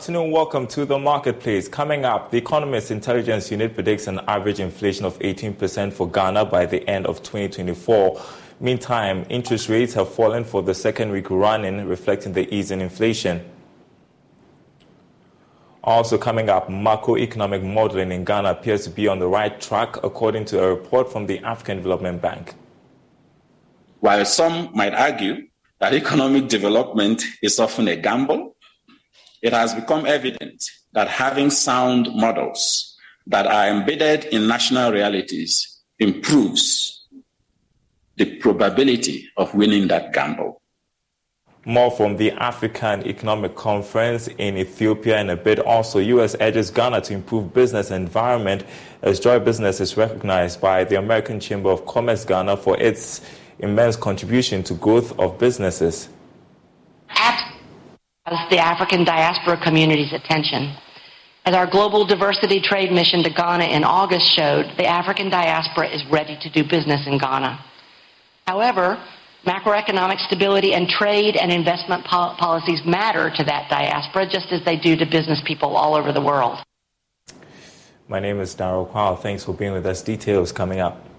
afternoon. Welcome to the marketplace. Coming up, the Economist Intelligence Unit predicts an average inflation of 18% for Ghana by the end of 2024. Meantime, interest rates have fallen for the second week running, reflecting the ease in inflation. Also coming up, macroeconomic modeling in Ghana appears to be on the right track, according to a report from the African Development Bank. While some might argue that economic development is often a gamble, it has become evident that having sound models that are embedded in national realities improves the probability of winning that gamble. More from the African Economic Conference in Ethiopia in a bit. Also, U.S. urges Ghana to improve business environment as Joy Business is recognized by the American Chamber of Commerce Ghana for its immense contribution to growth of businesses the African diaspora community's attention. As our global diversity trade mission to Ghana in August showed, the African diaspora is ready to do business in Ghana. However, macroeconomic stability and trade and investment pol- policies matter to that diaspora just as they do to business people all over the world. My name is Daryl Powell. Thanks for being with us. Details coming up.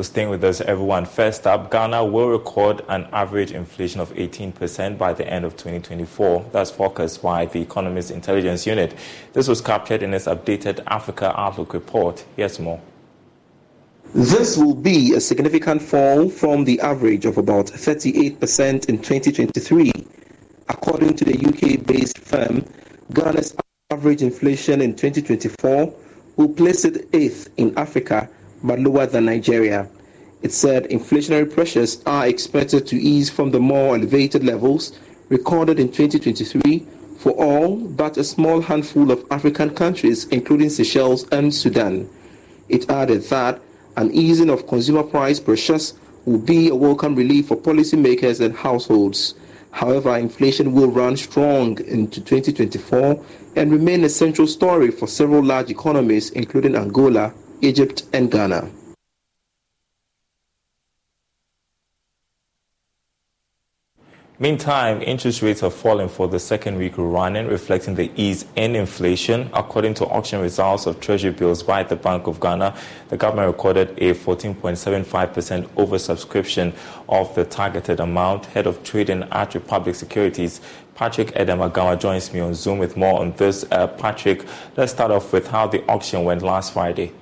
For staying with us, everyone. First up, Ghana will record an average inflation of 18% by the end of 2024. That's forecast by the Economist Intelligence Unit. This was captured in its updated Africa Outlook report. Here's more. This will be a significant fall from the average of about 38% in 2023. According to the UK based firm, Ghana's average inflation in 2024 will place it eighth in Africa but lower than Nigeria. It said inflationary pressures are expected to ease from the more elevated levels recorded in 2023 for all but a small handful of African countries, including Seychelles and Sudan. It added that an easing of consumer price pressures will be a welcome relief for policymakers and households. However, inflation will run strong into 2024 and remain a central story for several large economies, including Angola, Egypt, and Ghana. Meantime, interest rates have fallen for the second week running, reflecting the ease in inflation. According to auction results of Treasury bills by the Bank of Ghana, the government recorded a 14.75% oversubscription of the targeted amount. Head of Trading at Republic Securities, Patrick Edemagawa, joins me on Zoom with more on this. Uh, Patrick, let's start off with how the auction went last Friday.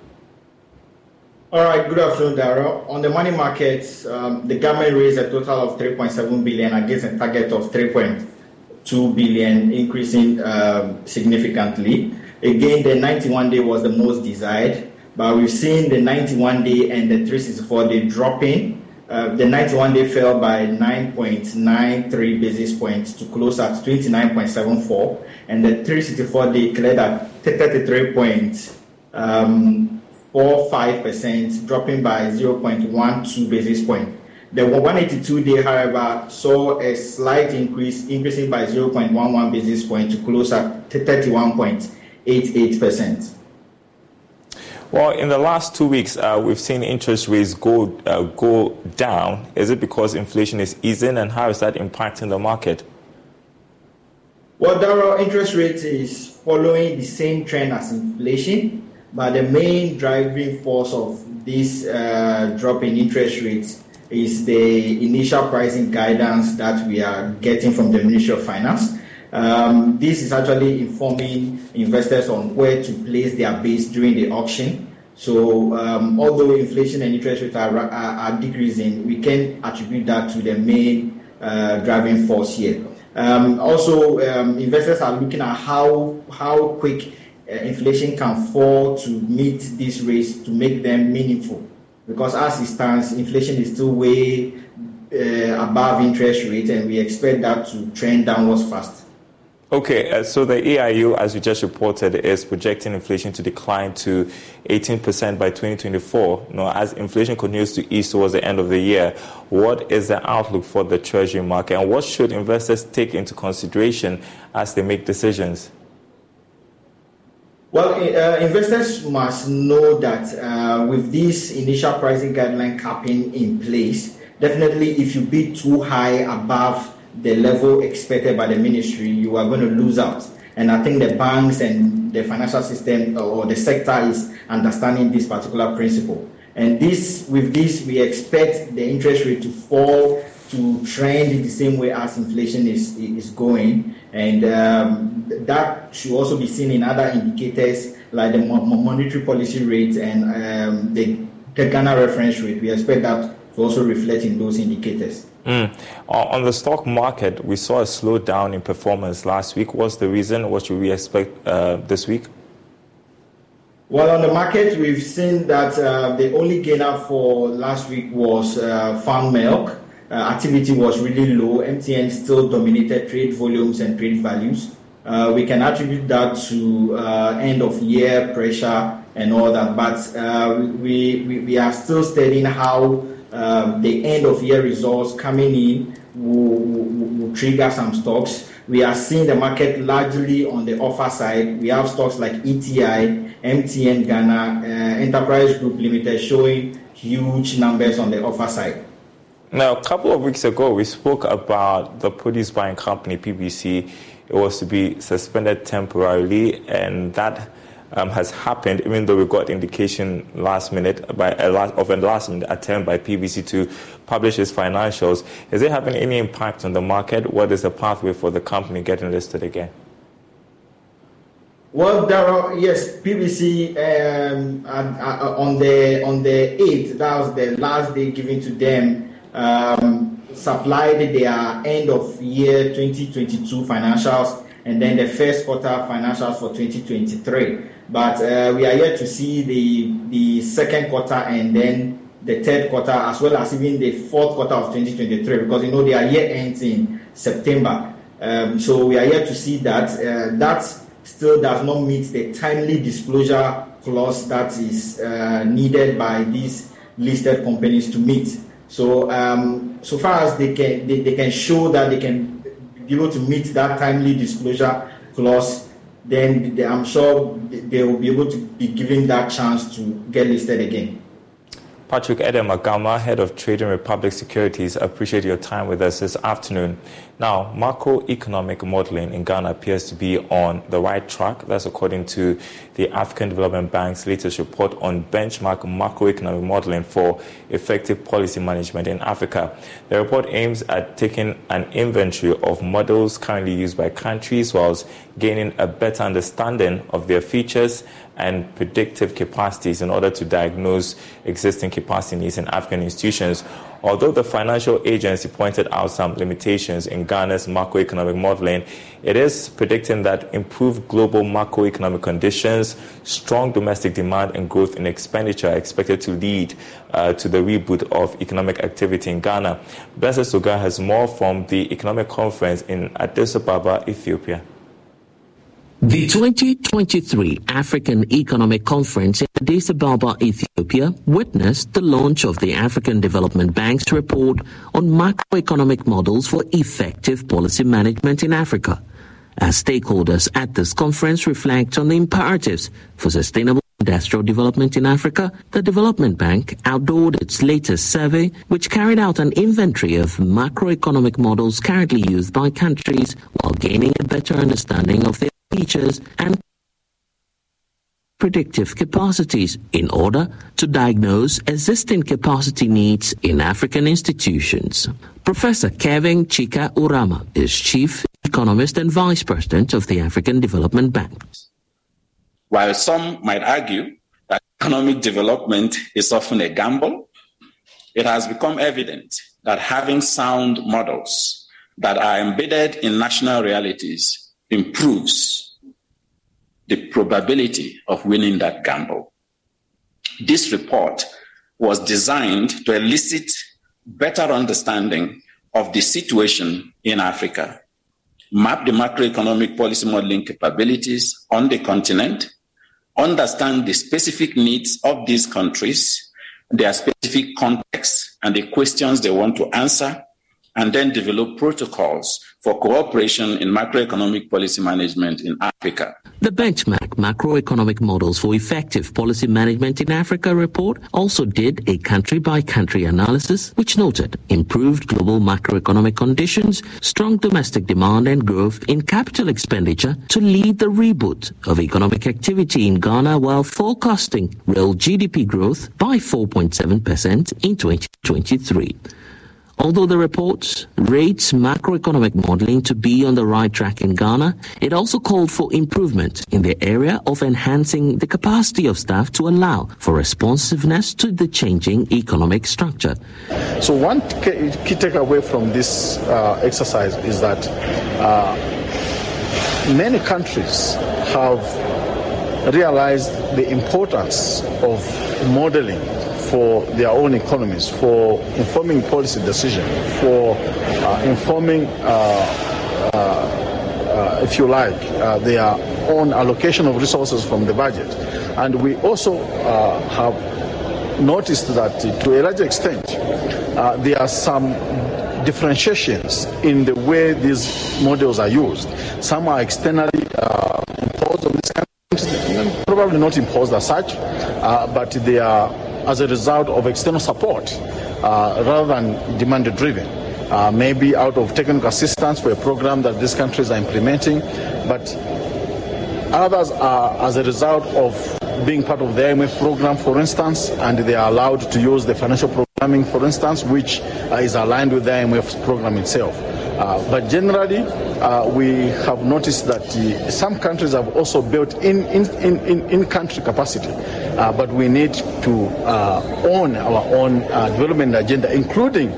All right, good afternoon, Daryl. On the money markets, um, the government raised a total of 3.7 billion against a target of 3.2 billion, increasing um, significantly. Again, the 91 day was the most desired, but we've seen the 91 day and the 364 day dropping. Uh, the 91 day fell by 9.93 basis points to close at 29.74, and the 364 day cleared at 33 points. Um, 0.45%, dropping by 0.12 basis point. The 182 day, however, saw a slight increase, increasing by 0.11 basis point to close at 31.88%. Well, in the last two weeks, uh, we've seen interest rates go uh, go down. Is it because inflation is easing, and how is that impacting the market? Well, the interest rate is following the same trend as inflation, but the main driving force of this uh, drop in interest rates is the initial pricing guidance that we are getting from the Ministry of Finance. Um, this is actually informing investors on where to place their base during the auction. So, um, although inflation and interest rates are, are, are, decreasing, we can attribute that to the main uh, driving force here. Um, also, um, investors are looking at how how quick inflation can fall to meet these rates to make them meaningful. Because as it stands, inflation is still way uh, above interest rate, and we expect that to trend downwards fast. Okay, uh, so the EIU, as you just reported, is projecting inflation to decline to 18% by 2024. Now, as inflation continues to ease towards the end of the year, what is the outlook for the treasury market, and what should investors take into consideration as they make decisions? Well, uh, investors must know that uh, with this initial pricing guideline capping in place, definitely if you bid too high above the level expected by the ministry, you are going to lose out. And I think the banks and the financial system or the sector is understanding this particular principle. And this, with this, we expect the interest rate to fall to trend in the same way as inflation is is going, and um, that should also be seen in other indicators like the monetary policy rate and um, the, the Ghana reference rate. We expect that to also reflect in those indicators. Mm. On the stock market, we saw a slowdown in performance last week. What's the reason? What should we expect uh, this week? Well, on the market, we've seen that uh, the only gainer for last week was uh, Fan Milk. Uh, activity was really low. MTN still dominated trade volumes and trade values. Uh, we can attribute that to uh, end of year pressure and all that, but we, we, we are still studying how um, the end of year results coming in will, will, will, trigger some stocks. We are seeing the market largely on the offer side. We have stocks like ETI, MTN Ghana, uh, Enterprise Group Limited showing huge numbers on the offer side. Now, a couple of weeks ago, we spoke about the produce buying company PBC. It was to be suspended temporarily, and that um, has happened, even though we got indication last minute by a last, of a last minute attempt by PBC to publish its financials. Is it having any impact on the market? What is the pathway for the company getting listed again? Well, there are yes, PBC um, uh, on the on the eighth. That was the last day given to them. Um, supplied their end of year 2022 financials and then the first quarter financials for 2023. But uh, we are yet to see the the second quarter and then the third quarter as well as even the fourth quarter of 2023 because you know their year ends in September. Um, so we are yet to see that. Uh, that still does not meet the timely disclosure clause that is uh, needed by these listed companies to meet. So um, so far as they can they, they can show that they can be able to meet that timely disclosure clause then I'm sure they will be able to be given that chance to get listed again. Patrick Edem Agama, Head of Trade and Republic Securities, appreciate your time with us this afternoon. Now, macroeconomic modeling in Ghana appears to be on the right track. That's according to the African Development Bank's latest report on benchmark macroeconomic modeling for effective policy management in Africa. The report aims at taking an inventory of models currently used by countries whilst gaining a better understanding of their features and predictive capacities in order to diagnose existing capacity needs in African institutions. Although the financial agency pointed out some limitations in Ghana's macroeconomic modeling, it is predicting that improved global macroeconomic conditions, strong domestic demand, and growth in expenditure are expected to lead uh, to the reboot of economic activity in Ghana. Blessed Suga has more from the economic conference in Addis Ababa, Ethiopia. The 2023 African Economic Conference in Addis Ababa, Ethiopia, witnessed the launch of the African Development Bank's report on macroeconomic models for effective policy management in Africa. As stakeholders at this conference reflect on the imperatives for sustainable industrial development in Africa, the Development Bank outdoored its latest survey, which carried out an inventory of macroeconomic models currently used by countries while gaining a better understanding of their features and predictive capacities in order to diagnose existing capacity needs in African institutions. Professor Kevin Chika Urama is Chief Economist and Vice President of the African Development Bank. While some might argue that economic development is often a gamble, it has become evident that having sound models that are embedded in national realities improves the probability of winning that gamble. This report was designed to elicit better understanding of the situation in Africa, map the macroeconomic policy modeling capabilities on the continent, understand the specific needs of these countries, their specific context, and the questions they want to answer, and then develop protocols for cooperation in macroeconomic policy management in Africa. The Benchmark Macroeconomic Models for Effective Policy Management in Africa report also did a country by country analysis, which noted improved global macroeconomic conditions, strong domestic demand and growth in capital expenditure to lead the reboot of economic activity in Ghana while forecasting real GDP growth by 4.7% in 2023. Although the report rates macroeconomic modeling to be on the right track in Ghana, it also called for improvement in the area of enhancing the capacity of staff to allow for responsiveness to the changing economic structure. So, one key takeaway from this uh, exercise is that uh, many countries have realized the importance of modeling for their own economies, for informing policy decision, for uh, informing, uh, uh, uh if you like, uh, their own allocation of resources from the budget. And we also uh, have noticed that to a large extent, there are some differentiations in the way these models are used. Some are externally imposed on these countries, probably not imposed as such, but they are as a result of external support uh, rather than demand driven. Uh, maybe out of technical assistance for a program that these countries are implementing, but others are as a result of being part of the IMF program, for instance, and they are allowed to use the financial programming, for instance, which uh, is aligned with the IMF program itself. Uh, but generally, uh, we have noticed that some countries have also built in, in, in, in country capacity, uh, but we need to own our own development agenda, including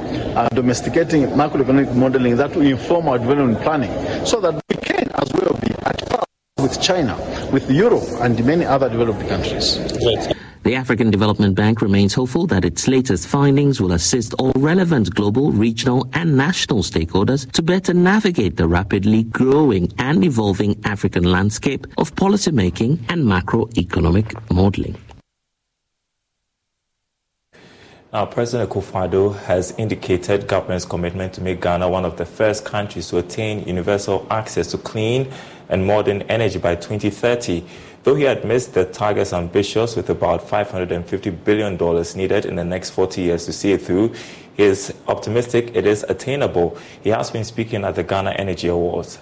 domesticating macroeconomic modeling that will inform our development planning so that we can as well be at par with China, with Europe, and many other developed countries. Great. The African Development Bank remains hopeful that its latest findings will assist all relevant global, regional, and national stakeholders to better navigate the rapidly growing and evolving African landscape of policymaking and macroeconomic modeling. Now, President Akufo-Addo has indicated government's commitment to make Ghana one of the first countries to attain universal access to clean and modern energy by 2030. Though he admits the target is ambitious with about $550 billion needed in the next 40 years to see it through, he is optimistic it is attainable. He has been speaking at the Ghana Energy Awards.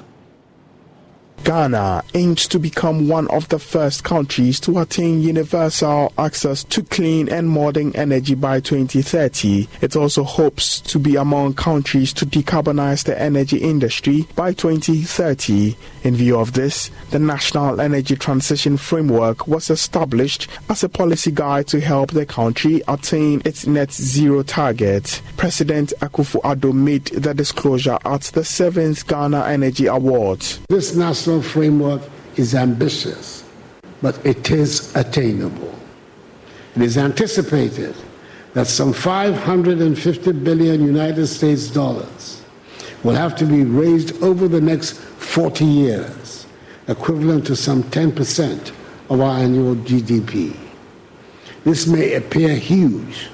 Ghana aims to become one of the first countries to attain universal access to clean and modern energy by 2030. It also hopes to be among countries to decarbonize the energy industry by 2030. In view of this, the National Energy Transition Framework was established as a policy guide to help the country attain its net zero target. President Akufo-Addo made the disclosure at the 7th Ghana Energy Awards. This national national framework is ambitious, but it is attainable. It is anticipated that some 550 billion United States dollars will have to be raised over the next 40 years, equivalent to some 10% of our annual GDP. This may appear huge,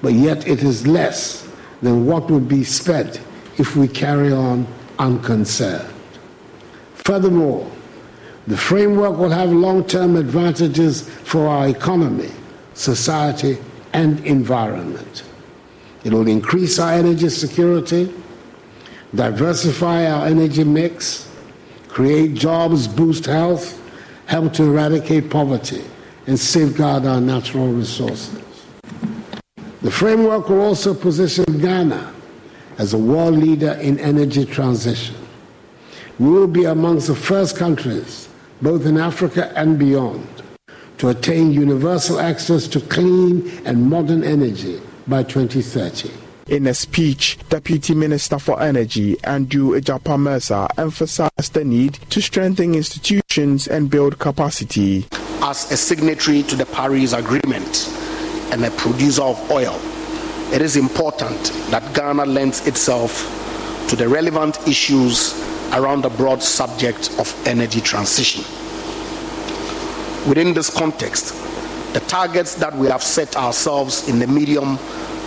but yet it is less than what would be spent if we carry on unconcerned. Furthermore, The framework will have long term advantages for our economy, society, and environment. It will increase our energy security, diversify our energy mix, create jobs, boost health, help to eradicate poverty, and safeguard our natural resources. The framework will also position Ghana as a world leader in energy transition. We will be amongst the first countries, both in Africa and beyond, to attain universal access to clean and modern energy by 2030. In a speech, Deputy Minister for Energy Andrew Egyapa emphasized the need to strengthen institutions and build capacity. As a signatory to the Paris Agreement and a producer of oil, it is important that Ghana lends itself to the relevant issues around the broad subject of energy transition. Within this context, the targets that we have set ourselves in the medium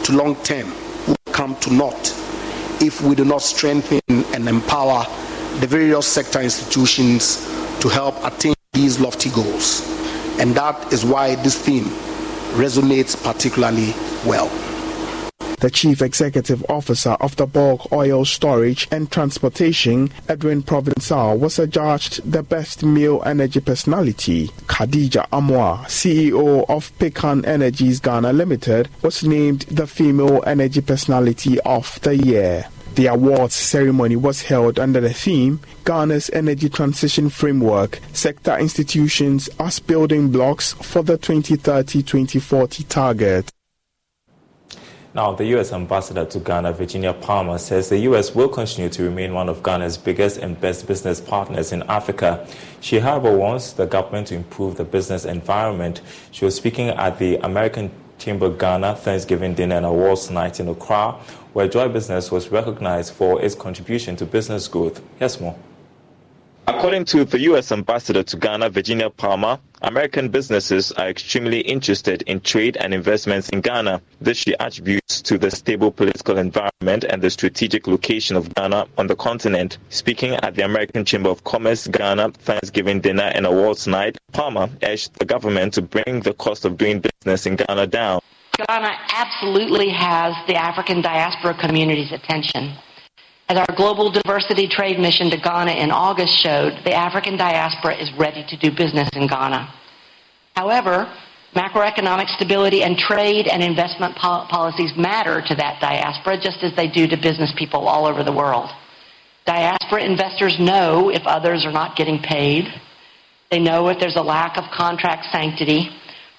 to long term will come to naught if we do not strengthen and empower the various sector institutions to help attain these lofty goals. And that is why this theme resonates particularly well. The Chief Executive Officer of the Bulk Oil Storage and Transportation, Edwin Provençal, was adjudged the Best Male Energy Personality. Khadija Amoah, CEO of Pecan Energies Ghana Limited, was named the Female Energy Personality of the Year. The awards ceremony was held under the theme Ghana's Energy Transition Framework, Sector Institutions as Building Blocks for the 2030 2040 Target. Now, the U.S. ambassador to Ghana, Virginia Palmer, says the U.S. will continue to remain one of Ghana's biggest and best business partners in Africa. She, however, wants the government to improve the business environment. She was speaking at the American Chamber Ghana Thanksgiving Dinner and Awards Night in Accra, where Joy Business was recognized for its contribution to business growth. Yes, more. According to the U.S. ambassador to Ghana, Virginia Palmer, American businesses are extremely interested in trade and investments in Ghana. This she attributes to the stable political environment and the strategic location of Ghana on the continent. Speaking at the American Chamber of Commerce Ghana Thanksgiving Dinner and Awards Night, Palmer urged the government to bring the cost of doing business in Ghana down. Ghana absolutely has the African diaspora community's attention. As our global diversity trade mission to Ghana in August showed, the African diaspora is ready to do business in Ghana. However, macroeconomic stability and trade and investment pol- policies matter to that diaspora just as they do to business people all over the world. Diaspora investors know if others are not getting paid. They know if there's a lack of contract sanctity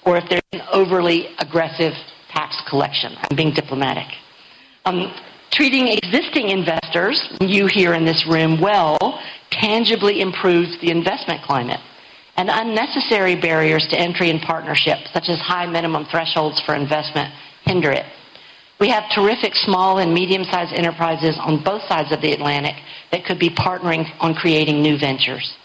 or if there's an overly aggressive tax collection. I'm being diplomatic. Um, Treating existing investors, you here in this room, well tangibly improves the investment climate. And unnecessary barriers to entry and partnership, such as high minimum thresholds for investment, hinder it. We have terrific small and medium sized enterprises on both sides of the Atlantic that could be partnering on creating new ventures.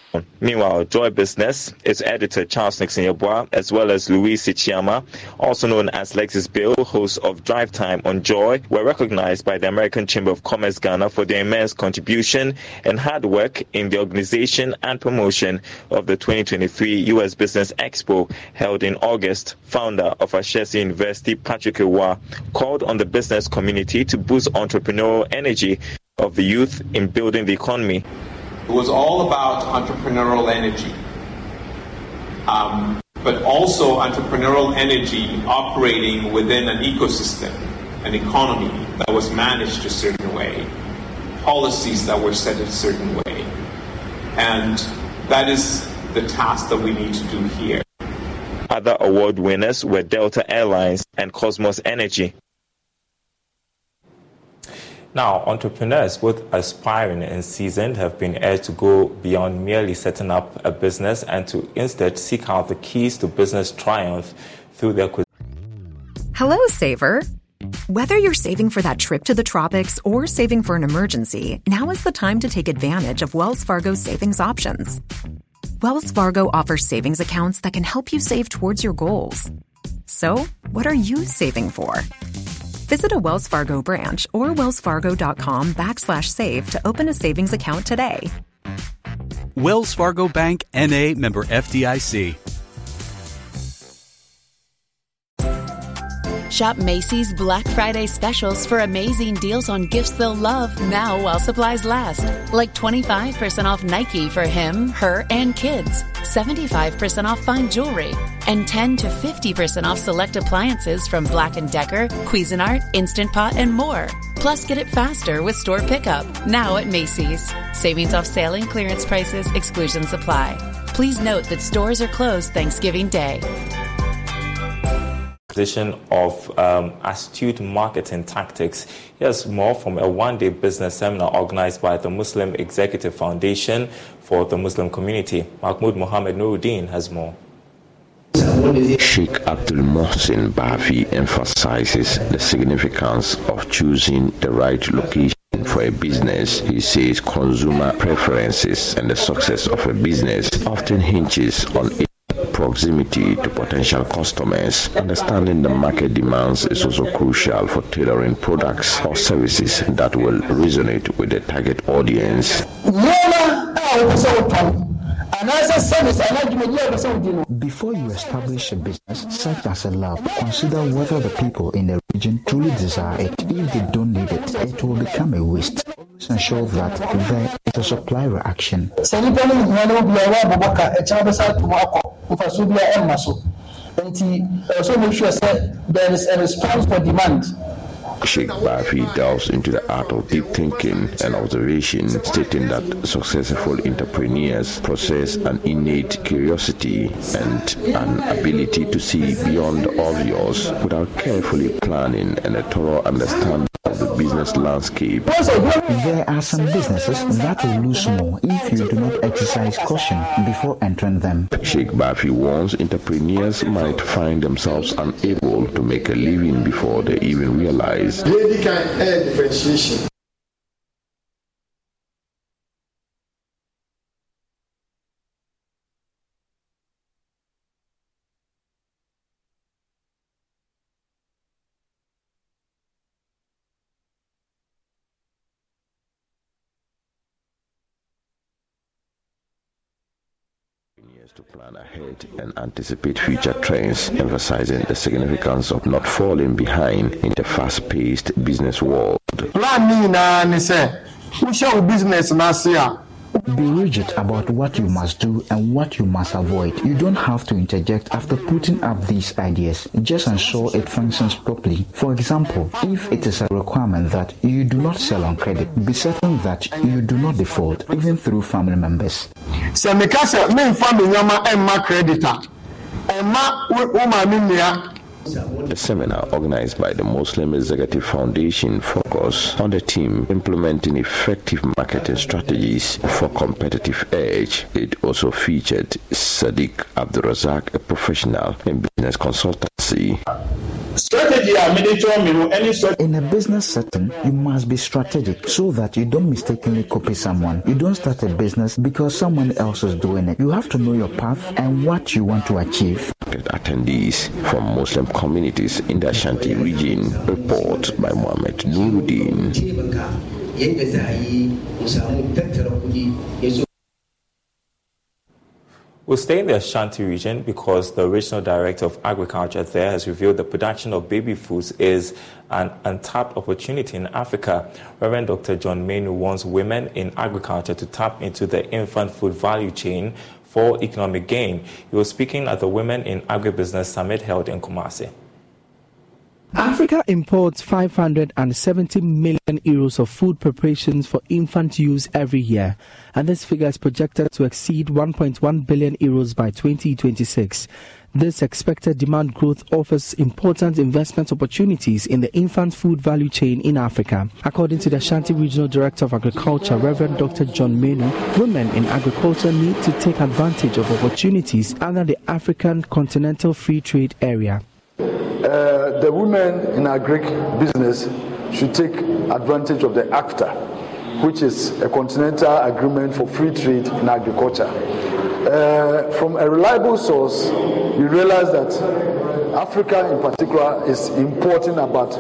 Meanwhile, Joy Business, its editor Charles Nixon Yeboah, as well as Louise Sichiama, also known as Lexis Bill, host of Drive Time on Joy, were recognized by the American Chamber of Commerce Ghana for their immense contribution and hard work in the organization and promotion of the 2023 U.S. Business Expo held in August. Founder of Ashesi University, Patrick Awuah, called on the business community to boost entrepreneurial energy of the youth in building the economy. It was all about entrepreneurial energy, um, but also entrepreneurial energy operating within an ecosystem, an economy that was managed a certain way, policies that were set a certain way. And that is the task that we need to do here. Other award winners were Delta Airlines and Kosmos Energy. Now, entrepreneurs, both aspiring and seasoned, have been urged to go beyond merely setting up a business and to instead seek out the keys to business triumph through their. Hello, Saver. Whether you're saving for that trip to the tropics or saving for an emergency, now is the time to take advantage of Wells Fargo's savings options. Wells Fargo offers savings accounts that can help you save towards your goals. So, what are you saving for? Visit a Wells Fargo branch or wellsfargo.com backslash save to open a savings account today. Wells Fargo Bank NA member FDIC. Shop Macy's Black Friday specials for amazing deals on gifts they'll love now while supplies last. Like 25% off Nike for him, her, and kids, 75% off fine jewelry, and 10 to 50% off select appliances from Black & Decker, Cuisinart, Instant Pot, and more. Plus, get it faster with store pickup now at Macy's. Savings off sale and clearance prices, exclusions apply. Please note that stores are closed Thanksgiving Day position of um, astute marketing tactics. Here's more from a one-day business seminar organized by the Muslim Executive Foundation for the Muslim community. Mahmoud Mohammed Nuruddin has more. Sheikh Abdul Mohsin Bafi emphasizes the significance of choosing the right location for a business. He says consumer preferences and the success of a business often hinges on proximity to potential customers. Understanding the market demands is also crucial for tailoring products or services that will resonate with the target audience. Before you establish a business such as a lab, consider whether the people in the region truly desire it. If they don't need it, it will become a waste. Always ensure that there is a supply reaction. Nti eh, ɛsɛ make sure there is a response for demand. Sheikh Bafi delves into the art of deep thinking and observation, stating that successful entrepreneurs possess an innate curiosity and an ability to see beyond obvious without carefully planning and a thorough understanding the business landscape. There are some businesses that will lose more if you do not exercise caution before entering them. Sheikh Bafi warns entrepreneurs might find themselves unable to make a living before they even realize Lady can air differentiation. To plan ahead and anticipate future trends, emphasizing the significance of not falling behind in the fast-paced business world. business Be rigid about what you must do and what you must avoid. You don't have to interject after putting up these ideas. Just ensure it functions properly. For example, if it is a requirement that you do not sell on credit, be certain that you do not default, even through family members. sɛ meka me nneɔma ɛmma creditor ɛma wo maame nnua The seminar organized by the Muslim Executive Foundation focused on the team implementing effective marketing strategies for competitive edge. It also featured Sadiq Abdurazak, a professional in business consultancy. Strategy a mede kyerɛ me no ɛne strategy In a business setting, you must be strategic so that you don't mistakenly copy someone. You don't start a business because someone else is doing it. You have to know your path and what you want to achieve. Attendees from Muslim communities in the Ashanti region report by Mohammed Nuruddin. We'll stay in the Ashanti region because the regional director of agriculture there has revealed the production of baby foods is an untapped opportunity in Africa. Reverend Dr. John Menu wants women in agriculture to tap into the infant food value chain for economic gain. He was speaking at the Women in Agribusiness Summit held in Kumasi. Africa imports 570 million euros of food preparations for infant use every year, and this figure is projected to exceed 1.1 billion euros by 2026. This expected demand growth offers important investment opportunities in the infant food value chain in Africa. According to the Ashanti Regional Director of Agriculture, Reverend Dr. John Menu, women in agriculture need to take advantage of opportunities under the African Continental Free Trade Area. Uh, the women in our Greek business should take advantage of the ACTA, which is a continental agreement for free trade in agriculture. Uh, from a reliable source, we realize that Africa in particular is importing about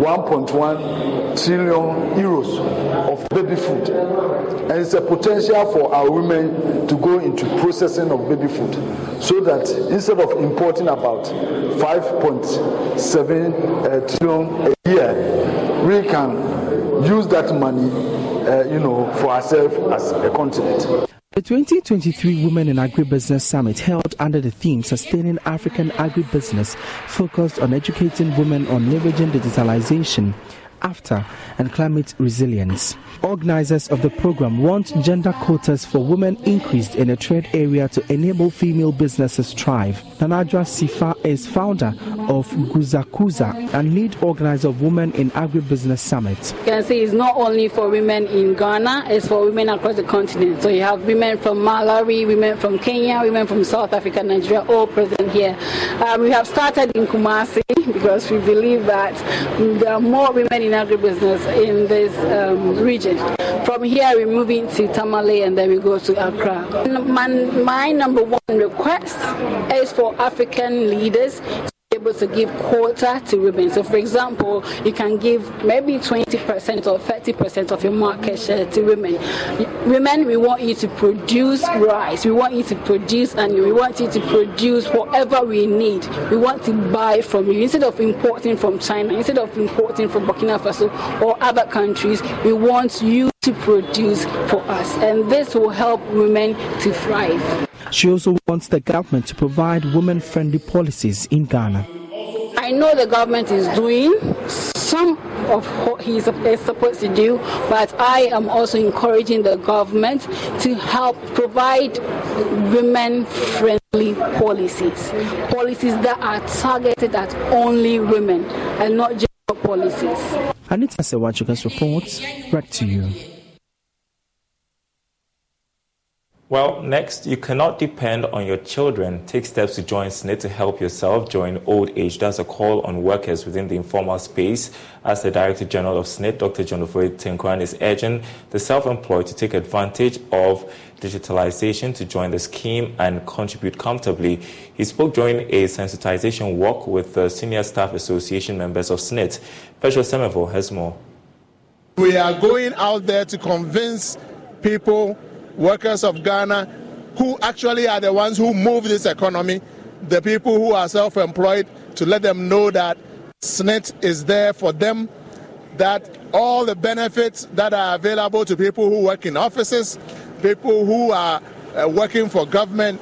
1.1 trillion euros of baby food. And it's a potential for our women to go into processing of baby food so that instead of importing about 5.7 uh, trillion a year, we can use that money, uh, you know, for ourselves as a continent. The 2023 Women in Agribusiness Summit, held under the theme Sustaining African Agribusiness, focused on educating women on leveraging digitalization after and climate resilience. Organizers of the program want gender quotas for women increased in a trade area to enable female businesses thrive. Nanadra Sifa is founder of Guzakuza and lead organizer of Women in Agribusiness Summit. You can see it's not only for women in Ghana, it's for women across the continent. So you have women from Malawi, women from Kenya, women from South Africa, Nigeria, all present here. Um, we have started in Kumasi because we believe that there are more women in agribusiness in this um, region. From here, we're moving to Tamale and then we go to Accra. My, my number one request is for African leaders able to give quota to women. So, for example, you can give maybe 20% or 30% of your market share to women. Women, we want you to produce rice, we want you to produce and we want you to produce whatever we need. We want to buy from you instead of importing from China, instead of importing from Burkina Faso or other countries. We want you to produce for us, and this will help women to thrive. She also wants the government to provide women friendly policies in Ghana. I know the government is doing some of what he's supposed to do, but I am also encouraging the government to help provide women friendly policies. Policies that are targeted at only women and not just policies. Anita Sewachuka's report, back to you. Well, next, you cannot depend on your children. Take steps to join SSNIT to help yourself during old age. That's a call on workers within the informal space. As the Director General of SSNIT, Dr. John Ofori Tenkorang, is urging the self-employed to take advantage of digitalization to join the scheme and contribute comfortably. He spoke during a sensitization walk with the Senior Staff Association members of SSNIT. Pedro Semevo has more. We are going out there to convince people workers of Ghana who actually are the ones who move this economy, the people who are self employed, to let them know that SSNIT is there for them, that all the benefits that are available to people who work in offices, people who are uh, working for government,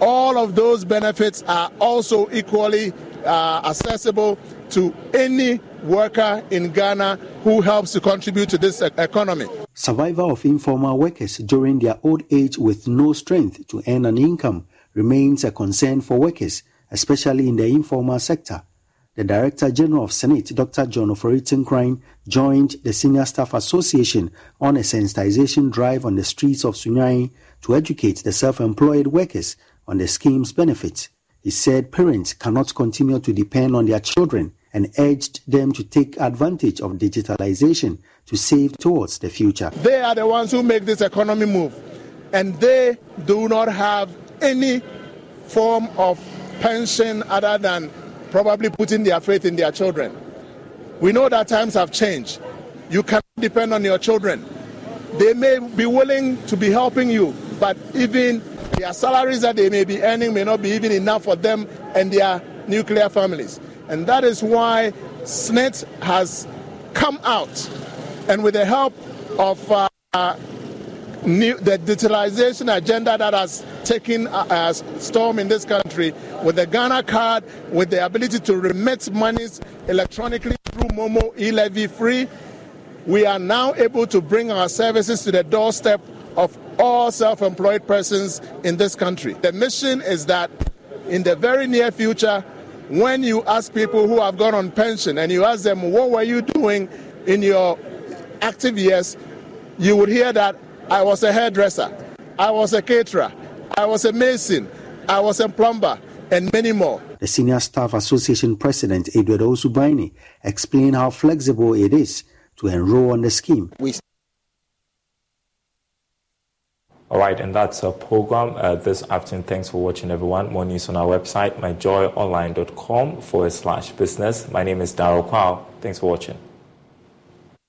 all of those benefits are also equally uh, accessible to any worker in Ghana who helps to contribute to this economy. Survival of informal workers during their old age with no strength to earn an income remains a concern for workers, especially in the informal sector. The Director General of SSNIT, Dr. John Ofori Tenkorang, joined the Senior Staff Association on a sensitization drive on the streets of Sunyani to educate the self-employed workers on the scheme's benefits. He said parents cannot continue to depend on their children and urged them to take advantage of digitalization to save towards the future. They are the ones who make this economy move, and they do not have any form of pension other than probably putting their faith in their children. We know that times have changed. You cannot depend on your children. They may be willing to be helping you, but even their salaries that they may be earning may not be even enough for them and their nuclear families. And that is why SSNIT has come out and with the help of uh, new, the digitalization agenda that has taken uh, storm in this country, with the Ghana card, with the ability to remit monies electronically through Momo e-levy free, we are now able to bring our services to the doorstep of all self-employed persons in this country. The mission is that in the very near future, when you ask people who have gone on pension and you ask them, what were you doing in your active years, you would hear that I was a hairdresser, I was a caterer, I was a mason, I was a plumber, and many more. The Senior Staff Association President, Edward Osubaini, explained how flexible it is to enroll on the scheme. We All right, and that's our program uh, this afternoon. Thanks for watching, everyone. More news on our website, myjoyonline.com forward slash business. My name is Daryl Kwao. Thanks for watching.